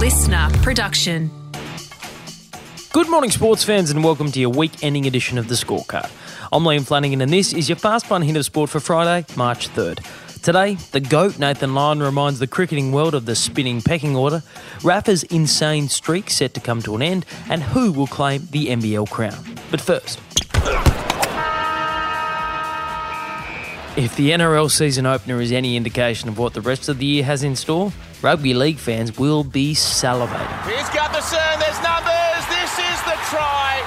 listener production. Good morning, sports fans, and welcome to your week ending edition of the scorecard. I'm Liam Flanagan, and this is your fast fun hit of sport for Friday, March 3rd. Today, the GOAT Nathan Lyon reminds the cricketing world of the spinning pecking order, Rafa's insane streak set to come to an end, and who will claim the NBL crown. But first, if the NRL season opener is any indication of what the rest of the year has in store, rugby league fans will be salivating. Here's Gutherson, there's numbers, this is the try.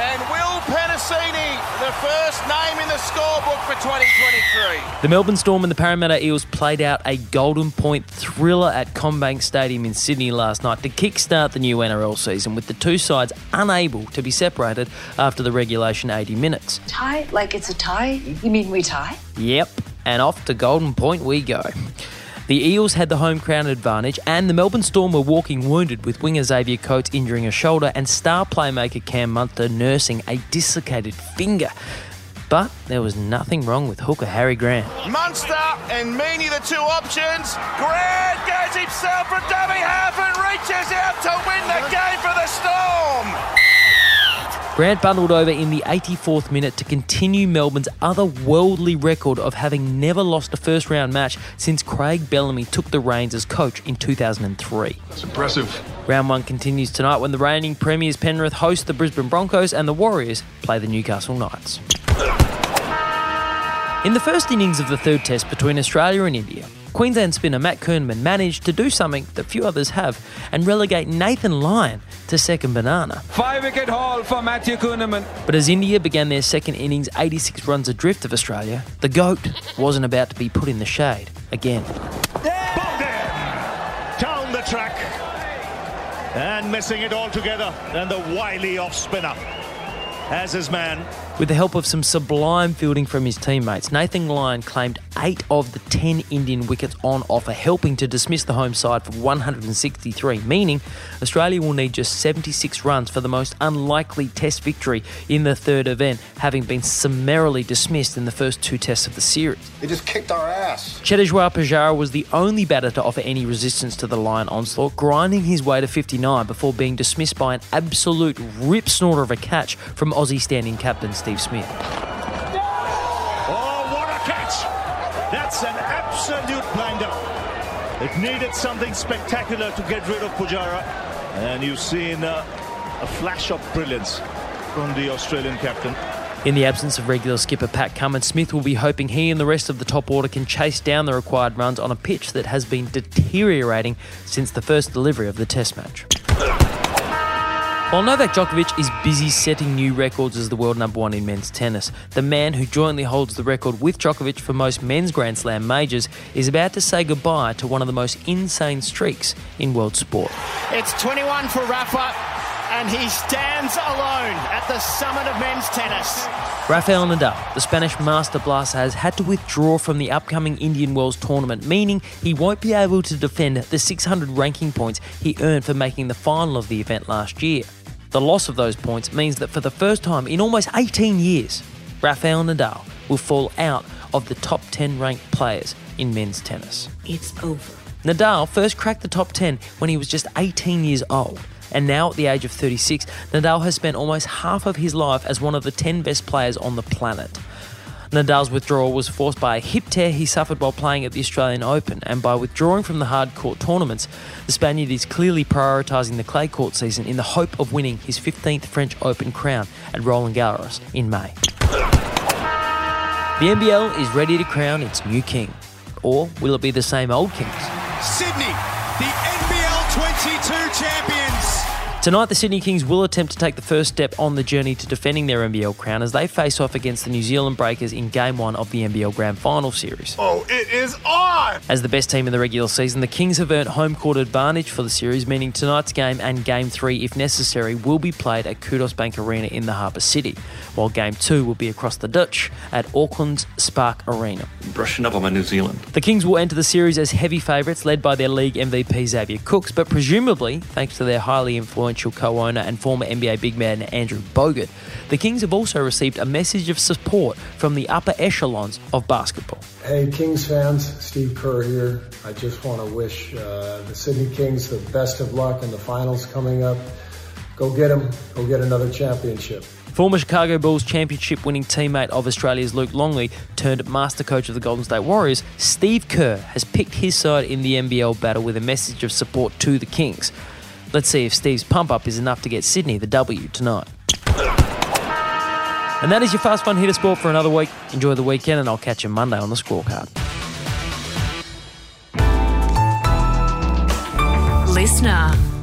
And Will Penisini, the first name in the scorebook for 2023. The Melbourne Storm and the Parramatta Eels played out a Golden Point thriller at CommBank Stadium in Sydney last night to kickstart the new NRL season, with the two sides unable to be separated after the regulation 80 minutes. Tie? Like it's a tie? You mean we tie? Yep, and off to Golden Point we go. The Eels had the home crown advantage, and the Melbourne Storm were walking wounded with winger Xavier Coates injuring a shoulder and star playmaker Cam Munster nursing a dislocated finger. But there was nothing wrong with hooker Harry Grant. Munster and Meaney, the two options. Grant goes himself from dummy half and reaches out to win the game for the Storm. Grant bundled over in the 84th minute to continue Melbourne's otherworldly record of having never lost a first round match since Craig Bellamy took the reins as coach in 2003. That's impressive. Round one continues tonight when the reigning premiers Penrith host the Brisbane Broncos and the Warriors play the Newcastle Knights. In the first innings of the third test between Australia and India, Queensland spinner Matt Kuhnemann managed to do something that few others have and relegate Nathan Lyon to second banana. Five wicket haul for Matthew Kuhnemann. But as India began their second innings 86 runs adrift of Australia, the GOAT wasn't about to be put in the shade again. Down the track. And missing it altogether. And the wily off spinner as his man. With the help of some sublime fielding from his teammates, Nathan Lyon claimed eight of the 10 Indian wickets on offer, helping to dismiss the home side for 163, meaning Australia will need just 76 runs for the most unlikely Test victory in the third event, having been summarily dismissed in the first two tests of the series. They just kicked our ass. Cheteshwar Pujara was the only batter to offer any resistance to the Lyon onslaught, grinding his way to 59 before being dismissed by an absolute rip snorter of a catch from Aussie standing captain Steve Smith. Oh, what a catch! That's an absolute blinder. It needed something spectacular to get rid of Pujara. And you've seen uh, a flash of brilliance from the Australian captain. In the absence of regular skipper Pat Cummins, Smith will be hoping he and the rest of the top order can chase down the required runs on a pitch that has been deteriorating since the first delivery of the Test match. While Novak Djokovic is busy setting new records as the world number one in men's tennis, the man who jointly holds the record with Djokovic for most men's Grand Slam majors is about to say goodbye to one of the most insane streaks in world sport. It's 21 for Rafa, and he stands alone at the summit of men's tennis. Rafael Nadal, the Spanish Master Blaster, has had to withdraw from the upcoming Indian Wells tournament, meaning he won't be able to defend the 600 ranking points he earned for making the final of the event last year. The loss of those points means that for the first time in almost 18 years, Rafael Nadal will fall out of the top 10 ranked players in men's tennis. It's over. Nadal first cracked the top 10 when he was just 18 years old. And now, at the age of 36, Nadal has spent almost half of his life as one of the 10 best players on the planet. Nadal's withdrawal was forced by a hip tear he suffered while playing at the Australian Open, and by withdrawing from the hard court tournaments, the Spaniard is clearly prioritising the clay court season in the hope of winning his 15th French Open crown at Roland Garros in May. The NBL is ready to crown its new king. Or will it be the same old kings? Sydney, Tonight, the Sydney Kings will attempt to take the first step on the journey to defending their NBL crown as they face off against the New Zealand Breakers in Game 1 of the NBL Grand Final Series. Oh, it is on! As the best team in the regular season, the Kings have earned home court advantage for the series, meaning tonight's game and Game 3, if necessary, will be played at Kudos Bank Arena in the Harbour City, while Game 2 will be across the Dutch at Auckland's Spark Arena. Brushing up on my New Zealand. The Kings will enter the series as heavy favourites, led by their league MVP Xavier Cooks, but presumably, thanks to their highly influential co owner and former NBA big man Andrew Bogut. The Kings have also received a message of support from the upper echelons of basketball. Hey, Kings fans, Steve Kerr here. I just want to wish uh, the Sydney Kings the best of luck in the finals coming up. Go get them, go get another championship. Former Chicago Bulls championship winning teammate of Australia's Luke Longley turned master coach of the Golden State Warriors, Steve Kerr has picked his side in the NBL battle with a message of support to the Kings. Let's see if Steve's pump up is enough to get Sydney the W tonight. And that is your Fast Fun Hitter Sport for another week. Enjoy the weekend, and I'll catch you Monday on the scorecard. Listener.